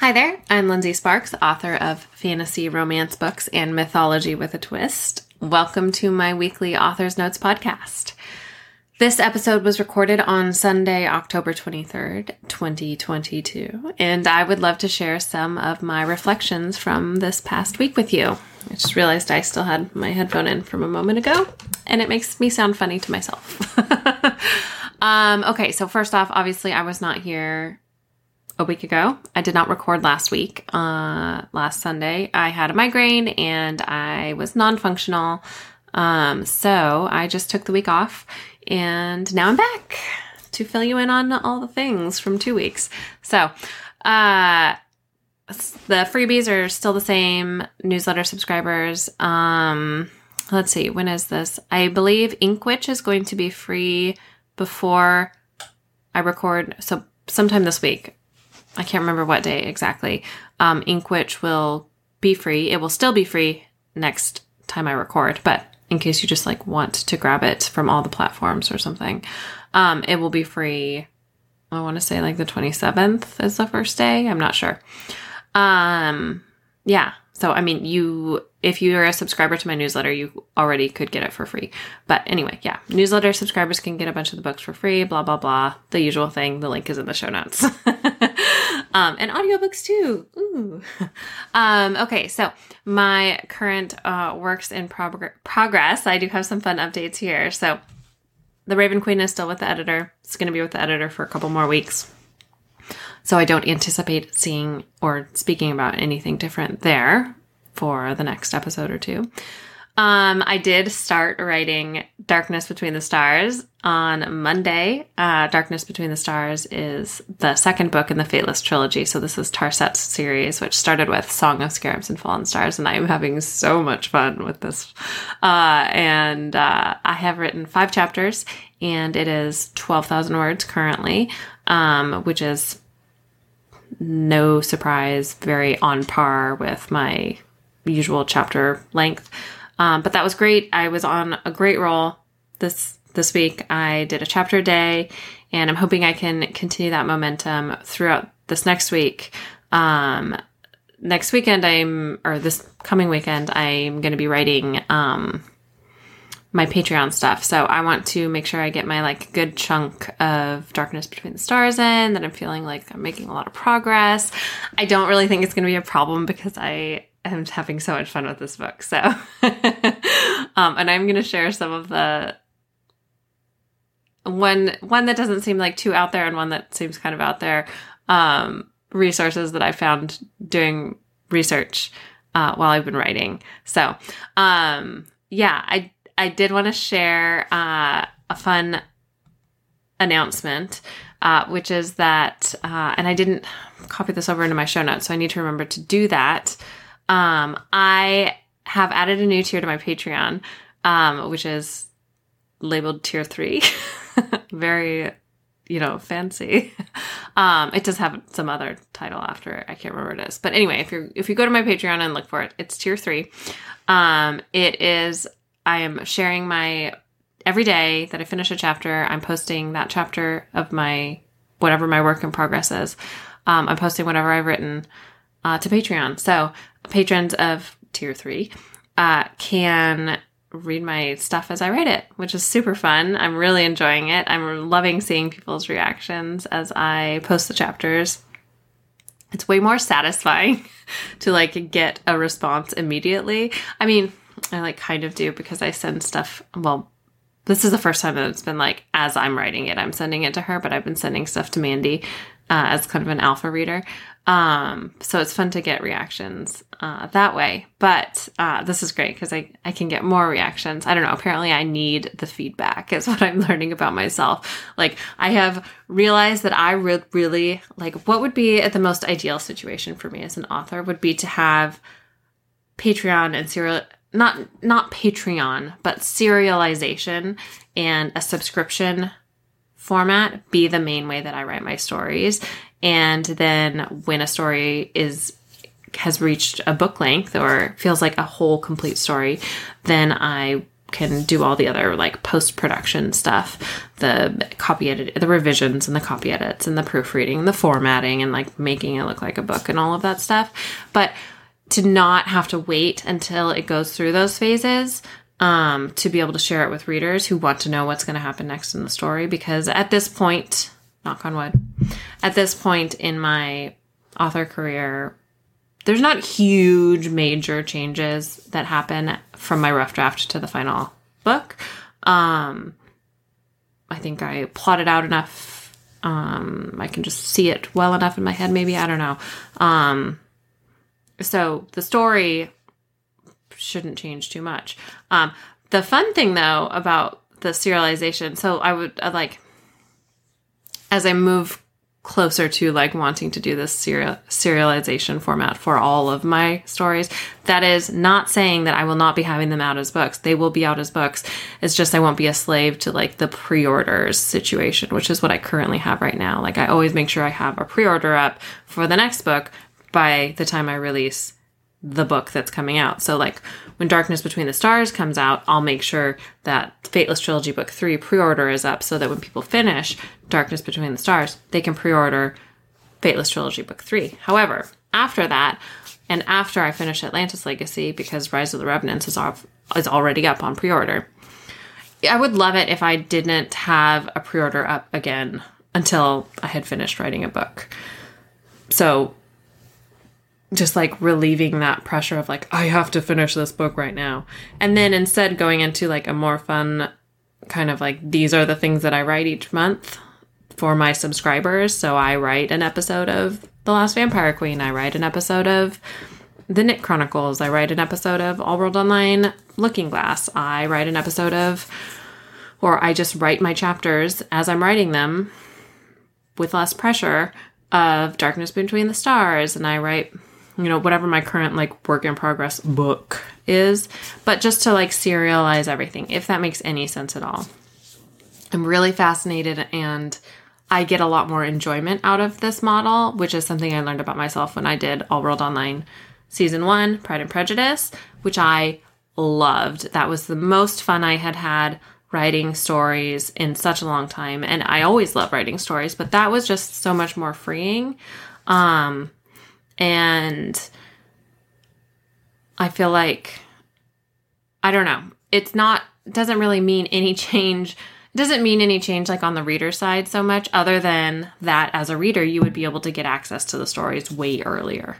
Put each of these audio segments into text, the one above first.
Hi there, I'm Lindsay Sparks, author of fantasy romance books and mythology with a twist. Welcome to my weekly Author's Notes podcast. This episode was recorded on Sunday, October 23rd, 2022, and I would love to share some of my reflections from this past week with you. I just realized I still had my headphone in from a moment ago, and it makes me sound funny to myself. um, okay, so first off, obviously, I was not here a week ago. I did not record last week, uh, last Sunday. I had a migraine and I was non functional. Um, so I just took the week off and now I'm back to fill you in on all the things from two weeks. So, uh, the freebies are still the same newsletter subscribers. Um, let's see, when is this? I believe Inkwitch is going to be free before I record. So, sometime this week. I can't remember what day exactly. Um, Inkwitch will be free. It will still be free next time I record, but in case you just like want to grab it from all the platforms or something. Um, it will be free. I want to say like the 27th is the first day. I'm not sure. Um, yeah. So, I mean, you, if you're a subscriber to my newsletter, you already could get it for free. But anyway, yeah, newsletter subscribers can get a bunch of the books for free, blah, blah, blah. The usual thing. The link is in the show notes. um, and audiobooks too. Ooh. Um, okay, so my current uh, works in prog- progress, I do have some fun updates here. So, The Raven Queen is still with the editor. It's going to be with the editor for a couple more weeks. So I don't anticipate seeing or speaking about anything different there for the next episode or two. Um, I did start writing Darkness Between the Stars on Monday. Uh, Darkness Between the Stars is the second book in the Fateless trilogy. So this is Tarset's series, which started with Song of Scarabs and Fallen Stars, and I am having so much fun with this. Uh, and uh, I have written five chapters, and it is twelve thousand words currently, um, which is no surprise, very on par with my usual chapter length. Um, but that was great. I was on a great roll this this week. I did a chapter a day, and I'm hoping I can continue that momentum throughout this next week. Um, next weekend, I'm or this coming weekend, I'm going to be writing um, my Patreon stuff. So I want to make sure I get my like good chunk of Darkness Between the Stars in, that I'm feeling like I'm making a lot of progress. I don't really think it's going to be a problem because I am having so much fun with this book. So, um, and I'm going to share some of the one one that doesn't seem like too out there and one that seems kind of out there um, resources that I found doing research uh, while I've been writing. So, um, yeah, I I did want to share uh, a fun announcement, uh, which is that, uh, and I didn't copy this over into my show notes, so I need to remember to do that. Um, I have added a new tier to my Patreon, um, which is labeled tier three. Very, you know, fancy. Um, it does have some other title after it. I can't remember what it is. But anyway, if you if you go to my Patreon and look for it, it's tier three. Um, it is I am sharing my every day that I finish a chapter, I'm posting that chapter of my whatever my work in progress is. Um, I'm posting whatever I've written uh, to Patreon. So patrons of tier three uh, can read my stuff as I write it, which is super fun. I'm really enjoying it. I'm loving seeing people's reactions as I post the chapters. It's way more satisfying to like get a response immediately. I mean, I like kind of do because I send stuff. Well, this is the first time that it's been like as I'm writing it, I'm sending it to her, but I've been sending stuff to Mandy uh, as kind of an alpha reader. Um, so it's fun to get reactions uh, that way. But uh, this is great because I, I can get more reactions. I don't know. Apparently, I need the feedback, is what I'm learning about myself. Like, I have realized that I re- really like what would be the most ideal situation for me as an author would be to have Patreon and serial not not Patreon, but serialization and a subscription format be the main way that I write my stories. And then when a story is has reached a book length or feels like a whole complete story, then I can do all the other like post production stuff, the copy edit, the revisions and the copy edits and the proofreading, the formatting and like making it look like a book and all of that stuff. But to not have to wait until it goes through those phases um, to be able to share it with readers who want to know what's going to happen next in the story. Because at this point, knock on wood, at this point in my author career, there's not huge major changes that happen from my rough draft to the final book. Um, I think I plotted out enough. Um, I can just see it well enough in my head, maybe. I don't know. Um, so the story shouldn't change too much. Um, the fun thing though about the serialization, so I would uh, like as I move closer to like wanting to do this serial serialization format for all of my stories. That is not saying that I will not be having them out as books. They will be out as books. It's just I won't be a slave to like the pre-orders situation, which is what I currently have right now. Like I always make sure I have a pre-order up for the next book by the time I release the book that's coming out. So like when Darkness Between the Stars comes out, I'll make sure that Fateless Trilogy Book 3 pre-order is up so that when people finish Darkness Between the Stars, they can pre-order Fateless Trilogy Book 3. However, after that, and after I finish Atlantis Legacy, because Rise of the Revenants is off, is already up on pre-order, I would love it if I didn't have a pre-order up again until I had finished writing a book. So just like relieving that pressure of like I have to finish this book right now. And then instead going into like a more fun kind of like these are the things that I write each month for my subscribers. So I write an episode of The Last Vampire Queen, I write an episode of The Knit Chronicles, I write an episode of All World Online Looking Glass, I write an episode of or I just write my chapters as I'm writing them with less pressure of Darkness Between the Stars and I write you know, whatever my current like work in progress book is, but just to like serialize everything, if that makes any sense at all. I'm really fascinated and I get a lot more enjoyment out of this model, which is something I learned about myself when I did All World Online season one, Pride and Prejudice, which I loved. That was the most fun I had had writing stories in such a long time. And I always love writing stories, but that was just so much more freeing. Um, and I feel like, I don't know, it's not, doesn't really mean any change. Doesn't mean any change like on the reader side so much, other than that as a reader, you would be able to get access to the stories way earlier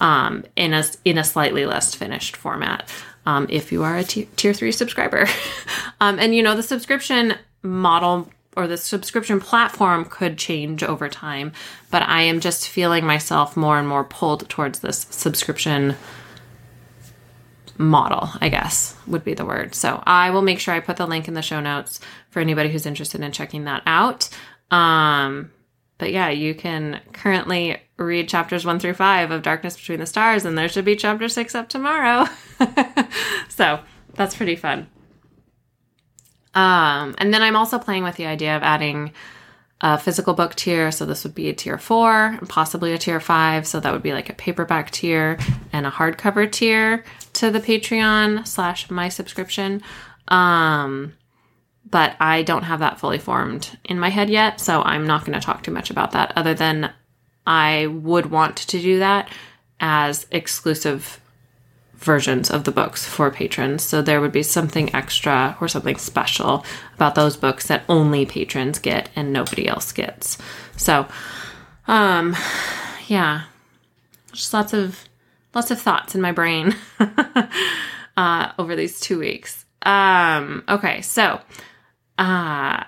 um, in a, in a slightly less finished format. Um, if you are a t- tier three subscriber. um, and you know, the subscription model or the subscription platform could change over time, but I am just feeling myself more and more pulled towards this subscription model, I guess would be the word. So I will make sure I put the link in the show notes for anybody who's interested in checking that out. Um, but yeah, you can currently read chapters one through five of Darkness Between the Stars, and there should be chapter six up tomorrow. so that's pretty fun. Um, and then I'm also playing with the idea of adding a physical book tier. So this would be a tier four, and possibly a tier five. So that would be like a paperback tier and a hardcover tier to the Patreon slash my subscription. Um, but I don't have that fully formed in my head yet. So I'm not going to talk too much about that other than I would want to do that as exclusive versions of the books for patrons. So there would be something extra or something special about those books that only patrons get and nobody else gets. So, um, yeah, just lots of lots of thoughts in my brain uh, over these two weeks. Um, okay, so uh,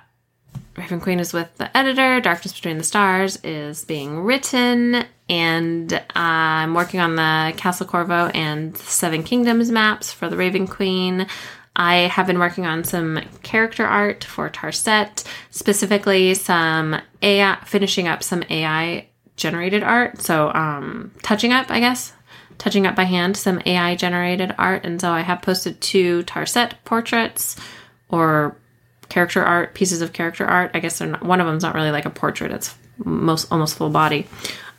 Raven Queen is with the editor. Darkness Between the Stars is being written, and I'm working on the Castle Corvo and Seven Kingdoms maps for the Raven Queen. I have been working on some character art for Tarset, specifically some AI, finishing up some AI generated art. So, um, touching up, I guess, touching up by hand some AI generated art. And so I have posted two Tarset portraits or character art, pieces of character art. I guess not, one of them's not really like a portrait; it's most almost full body.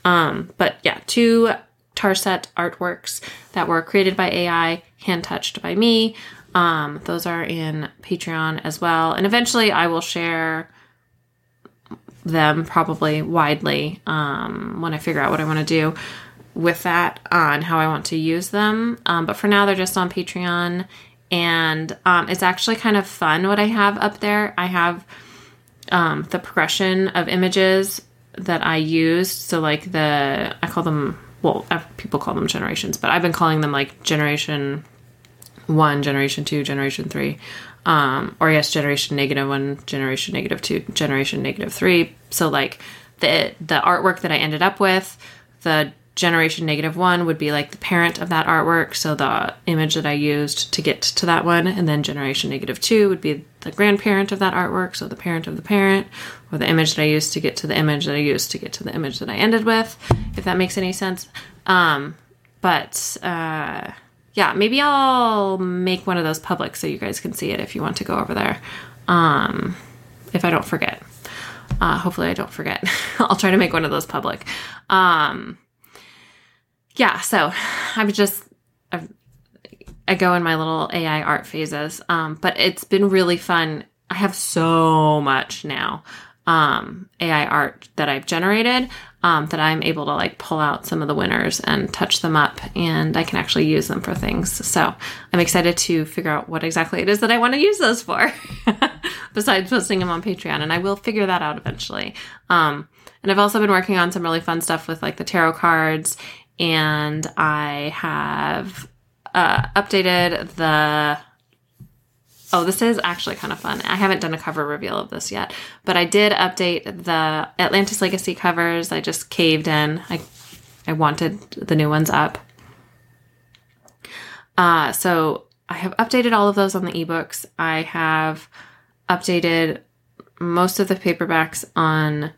Um, but yeah, two Tarset artworks that were created by AI, hand touched by me. Um, those are in Patreon as well. And eventually I will share them probably widely um, when I figure out what I want to do with that on how I want to use them. Um, but for now, they're just on Patreon. And um, it's actually kind of fun what I have up there. I have um, the progression of images that I used. So, like the, I call them, well, people call them generations, but I've been calling them like generation one, generation two, generation three. Um, or yes, generation negative one, generation negative two, generation negative three. So like the the artwork that I ended up with, the generation negative one would be like the parent of that artwork, so the image that I used to get to that one, and then generation negative two would be the grandparent of that artwork, so the parent of the parent, or the image that I used to get to the image that I used to get to the image that I ended with, if that makes any sense. Um, but uh, yeah, maybe I'll make one of those public so you guys can see it if you want to go over there. Um, if I don't forget. Uh, hopefully I don't forget. I'll try to make one of those public. Um, yeah, so I'm just, I've, I go in my little AI art phases. Um, but it's been really fun. I have so much now um, AI art that I've generated um, that I'm able to like pull out some of the winners and touch them up, and I can actually use them for things. So I'm excited to figure out what exactly it is that I want to use those for, besides posting them on Patreon, and I will figure that out eventually. Um, and I've also been working on some really fun stuff with like the tarot cards, and I have uh, updated the Oh, this is actually kind of fun. I haven't done a cover reveal of this yet, but I did update the Atlantis Legacy covers. I just caved in. I I wanted the new ones up. Uh, so I have updated all of those on the ebooks. I have updated most of the paperbacks on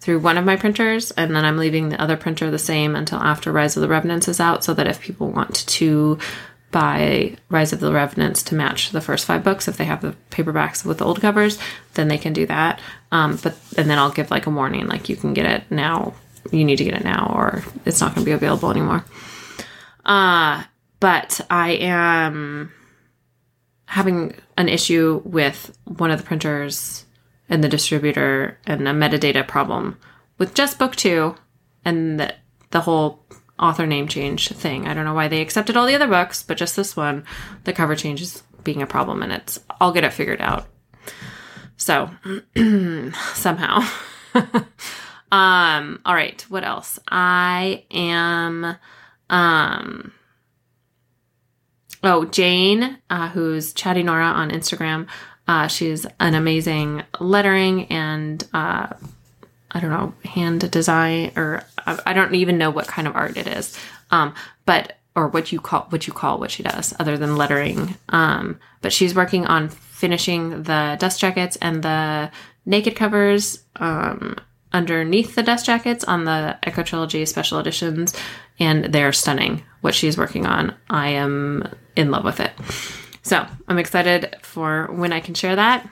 through one of my printers, and then I'm leaving the other printer the same until after Rise of the Revenants is out, so that if people want to buy Rise of the Revenants to match the first five books. If they have the paperbacks with the old covers, then they can do that. Um, but and then I'll give like a warning, like you can get it now. You need to get it now, or it's not going to be available anymore. Uh, but I am having an issue with one of the printers and the distributor and a metadata problem with just book two and the, the whole author name change thing. I don't know why they accepted all the other books, but just this one, the cover change is being a problem and it's I'll get it figured out. So somehow. um all right, what else? I am um Oh, Jane, uh, who's Chatty Nora on Instagram. Uh, she's an amazing lettering and uh, I don't know, hand design or I don't even know what kind of art it is. Um, but or what you call what you call what she does other than lettering. Um, but she's working on finishing the dust jackets and the naked covers um, underneath the dust jackets on the Echo Trilogy special editions, and they're stunning. What she's working on, I am in love with it. So I'm excited for when I can share that.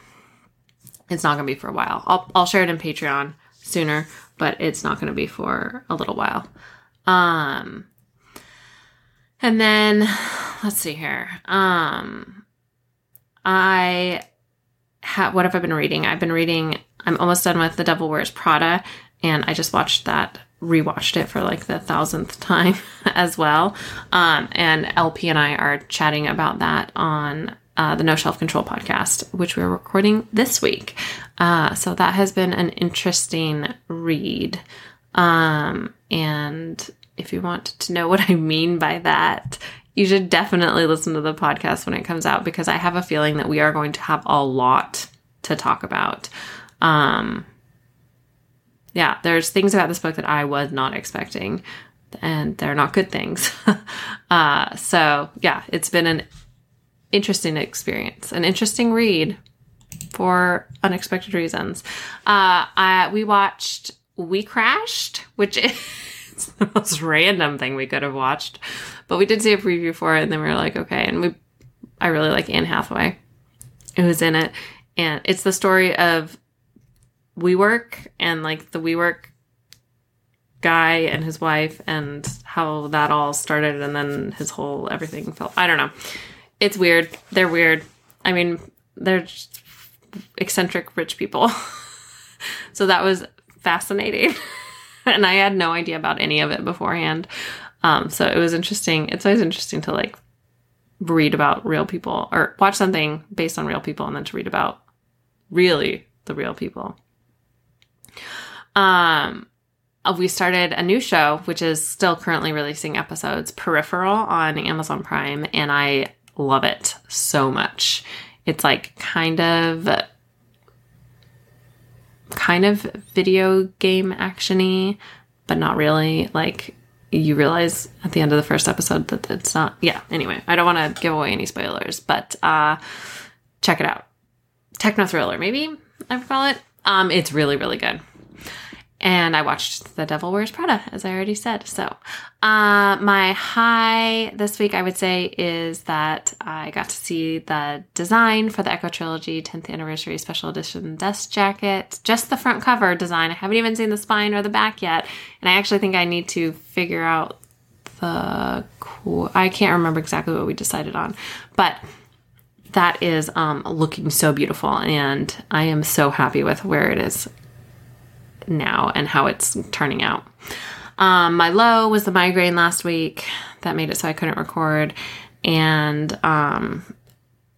It's not to be for a while. I'll I'll share it in Patreon sooner, but it's not going to be for a little while. Um, and then let's see here. Um, I have what have I been reading? I've been reading. I'm almost done with The Devil Wears Prada, and I just watched that, rewatched it for like the thousandth time as well. Um, and LP and I are chatting about that on uh, the No Shelf Control podcast, which we're recording this week. Uh, so that has been an interesting read. Um, and if you want to know what I mean by that, you should definitely listen to the podcast when it comes out because I have a feeling that we are going to have a lot to talk about. Um, yeah, there's things about this book that I was not expecting, and they're not good things. uh, so, yeah, it's been an interesting experience, an interesting read for unexpected reasons. Uh, I, we watched We Crashed, which is the most random thing we could have watched, but we did see a preview for it, and then we were like, okay. And we, I really like Anne Hathaway, who's in it, and it's the story of WeWork and like the WeWork guy and his wife and how that all started, and then his whole everything felt. I don't know it's weird. They're weird. I mean, they're eccentric rich people. so that was fascinating. and I had no idea about any of it beforehand. Um, so it was interesting. It's always interesting to like read about real people or watch something based on real people and then to read about really the real people. Um, uh, we started a new show, which is still currently releasing episodes, Peripheral on Amazon Prime, and I love it so much. It's like kind of kind of video game actiony, but not really. Like you realize at the end of the first episode that it's not. Yeah. Anyway, I don't want to give away any spoilers, but uh, check it out. Techno thriller, maybe I would call it. Um, it's really really good and I watched The Devil Wears Prada, as I already said. So, uh, my high this week, I would say, is that I got to see the design for the Echo Trilogy 10th Anniversary Special Edition dust jacket. Just the front cover design. I haven't even seen the spine or the back yet. And I actually think I need to figure out the. cool, I can't remember exactly what we decided on. But that is um, looking so beautiful. And I am so happy with where it is now and how it's turning out. Um, my low was the migraine last week that made it so I couldn't record, and um,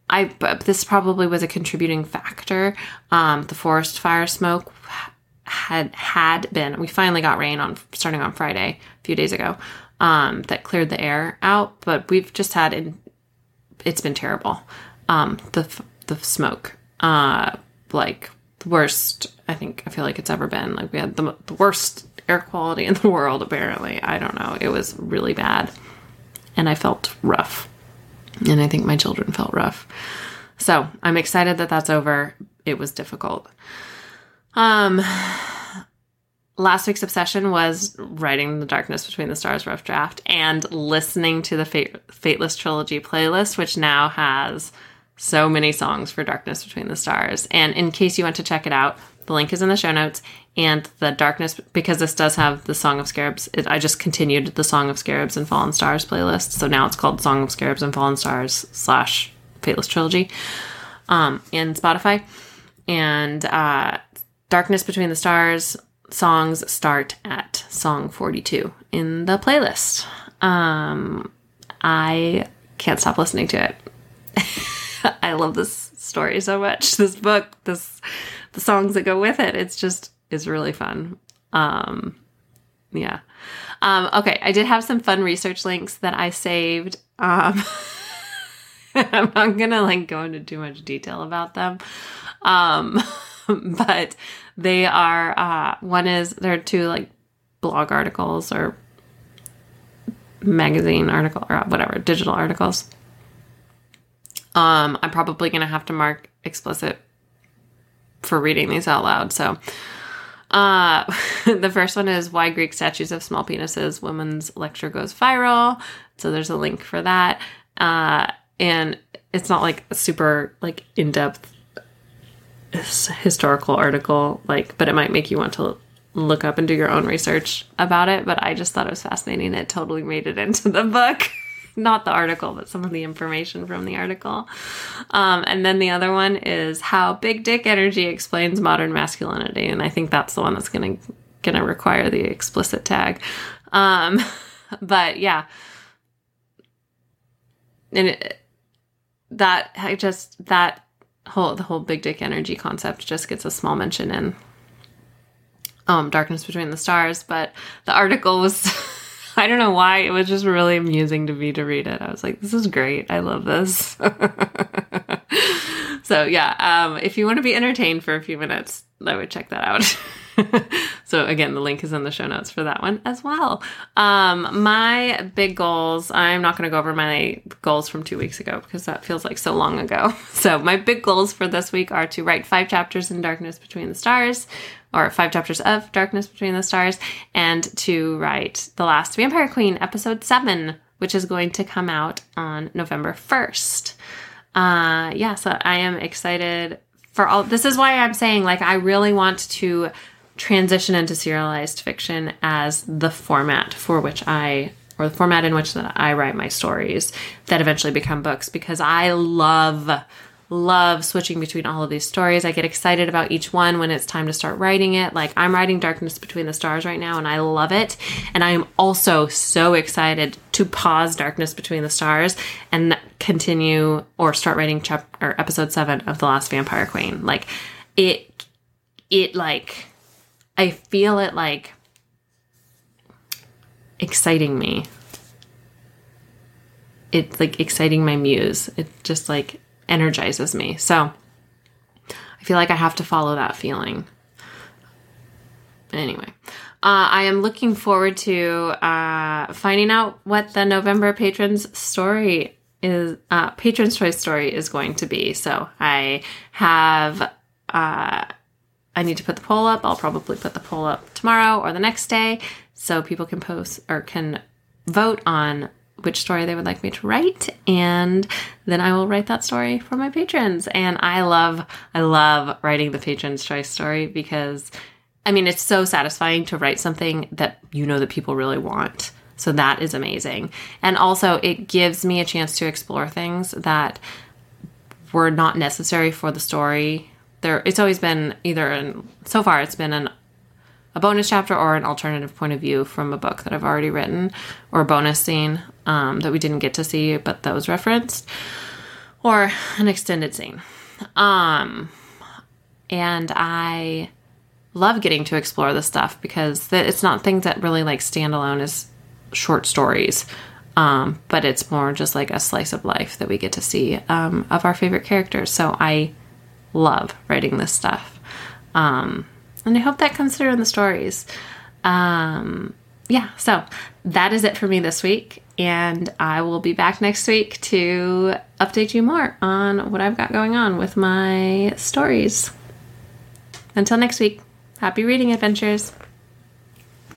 I this probably was a contributing factor. Um, the forest fire smoke had had been. We finally got rain on starting on Friday a few days ago um, that cleared the air out, but we've just had in, it's been terrible. Um, the the smoke, uh, like the worst I think I feel like it's ever been. Like we had the, the worst air quality in the world. Apparently, I don't know. It was really bad, and I felt rough, and I think my children felt rough. So I'm excited that that's over. It was difficult. Um, last week's obsession was writing the darkness between the stars rough draft and listening to the Fate- fateless trilogy playlist which now has so many songs for darkness between the stars and in case you want to check it out the link is in the show notes. And the darkness, because this does have the Song of Scarabs, it, I just continued the Song of Scarabs and Fallen Stars playlist. So now it's called Song of Scarabs and Fallen Stars slash Fateless Trilogy um, in Spotify. And uh, Darkness Between the Stars songs start at song 42 in the playlist. Um, I can't stop listening to it. I love this story so much. This book, this the songs that go with it. It's just is really fun. Um, yeah. Um, okay, I did have some fun research links that I saved. Um, I'm not gonna like go into too much detail about them, um, but they are. Uh, one is there are two like blog articles or magazine article or whatever digital articles. Um, I'm probably gonna have to mark explicit for reading these out loud. So, uh, the first one is Why Greek Statues of Small Penises Women's Lecture Goes Viral. So, there's a link for that. Uh, and it's not like a super like in-depth historical article like but it might make you want to look up and do your own research about it but i just thought it was fascinating it totally made it into the book not the article, but some of the information from the article. Um, and then the other one is how big dick energy explains modern masculinity, and I think that's the one that's gonna gonna require the explicit tag. Um, but yeah, and it, that I just that whole the whole big dick energy concept just gets a small mention in um, Darkness Between the Stars, but the article was I don't know why. It was just really amusing to me to read it. I was like, this is great. I love this. so, yeah, um, if you want to be entertained for a few minutes, I would check that out. so again, the link is in the show notes for that one as well. Um, my big goals, I'm not going to go over my goals from two weeks ago because that feels like so long ago. So my big goals for this week are to write five chapters in Darkness Between the Stars, or five chapters of Darkness Between the Stars, and to write The Last Vampire Queen, episode seven, which is going to come out on November 1st. Uh, yeah, so I am excited for all. This is why I'm saying, like, I really want to transition into serialized fiction as the format for which I or the format in which that I write my stories that eventually become books because I love love switching between all of these stories. I get excited about each one when it's time to start writing it. Like I'm writing Darkness Between the Stars right now and I love it. And I am also so excited to pause Darkness Between the Stars and continue or start writing chapter or episode 7 of The Last Vampire Queen. Like it it like I feel it like exciting me. It's like exciting my muse. It just like energizes me. So I feel like I have to follow that feeling. Anyway, uh, I am looking forward to uh, finding out what the November patrons story is. Uh, patrons choice story is going to be. So I have. Uh, I need to put the poll up. I'll probably put the poll up tomorrow or the next day so people can post or can vote on which story they would like me to write and then I will write that story for my patrons. And I love I love writing the patrons choice story because I mean it's so satisfying to write something that you know that people really want. So that is amazing. And also it gives me a chance to explore things that were not necessary for the story. There it's always been either in so far it's been an a bonus chapter or an alternative point of view from a book that I've already written, or a bonus scene um, that we didn't get to see but that was referenced, or an extended scene. Um, and I love getting to explore this stuff because it's not things that really like stand alone as short stories. Um, but it's more just like a slice of life that we get to see um, of our favorite characters. So I love writing this stuff. Um, and I hope that comes through in the stories. Um, yeah, so that is it for me this week. And I will be back next week to update you more on what I've got going on with my stories. Until next week, happy reading adventures.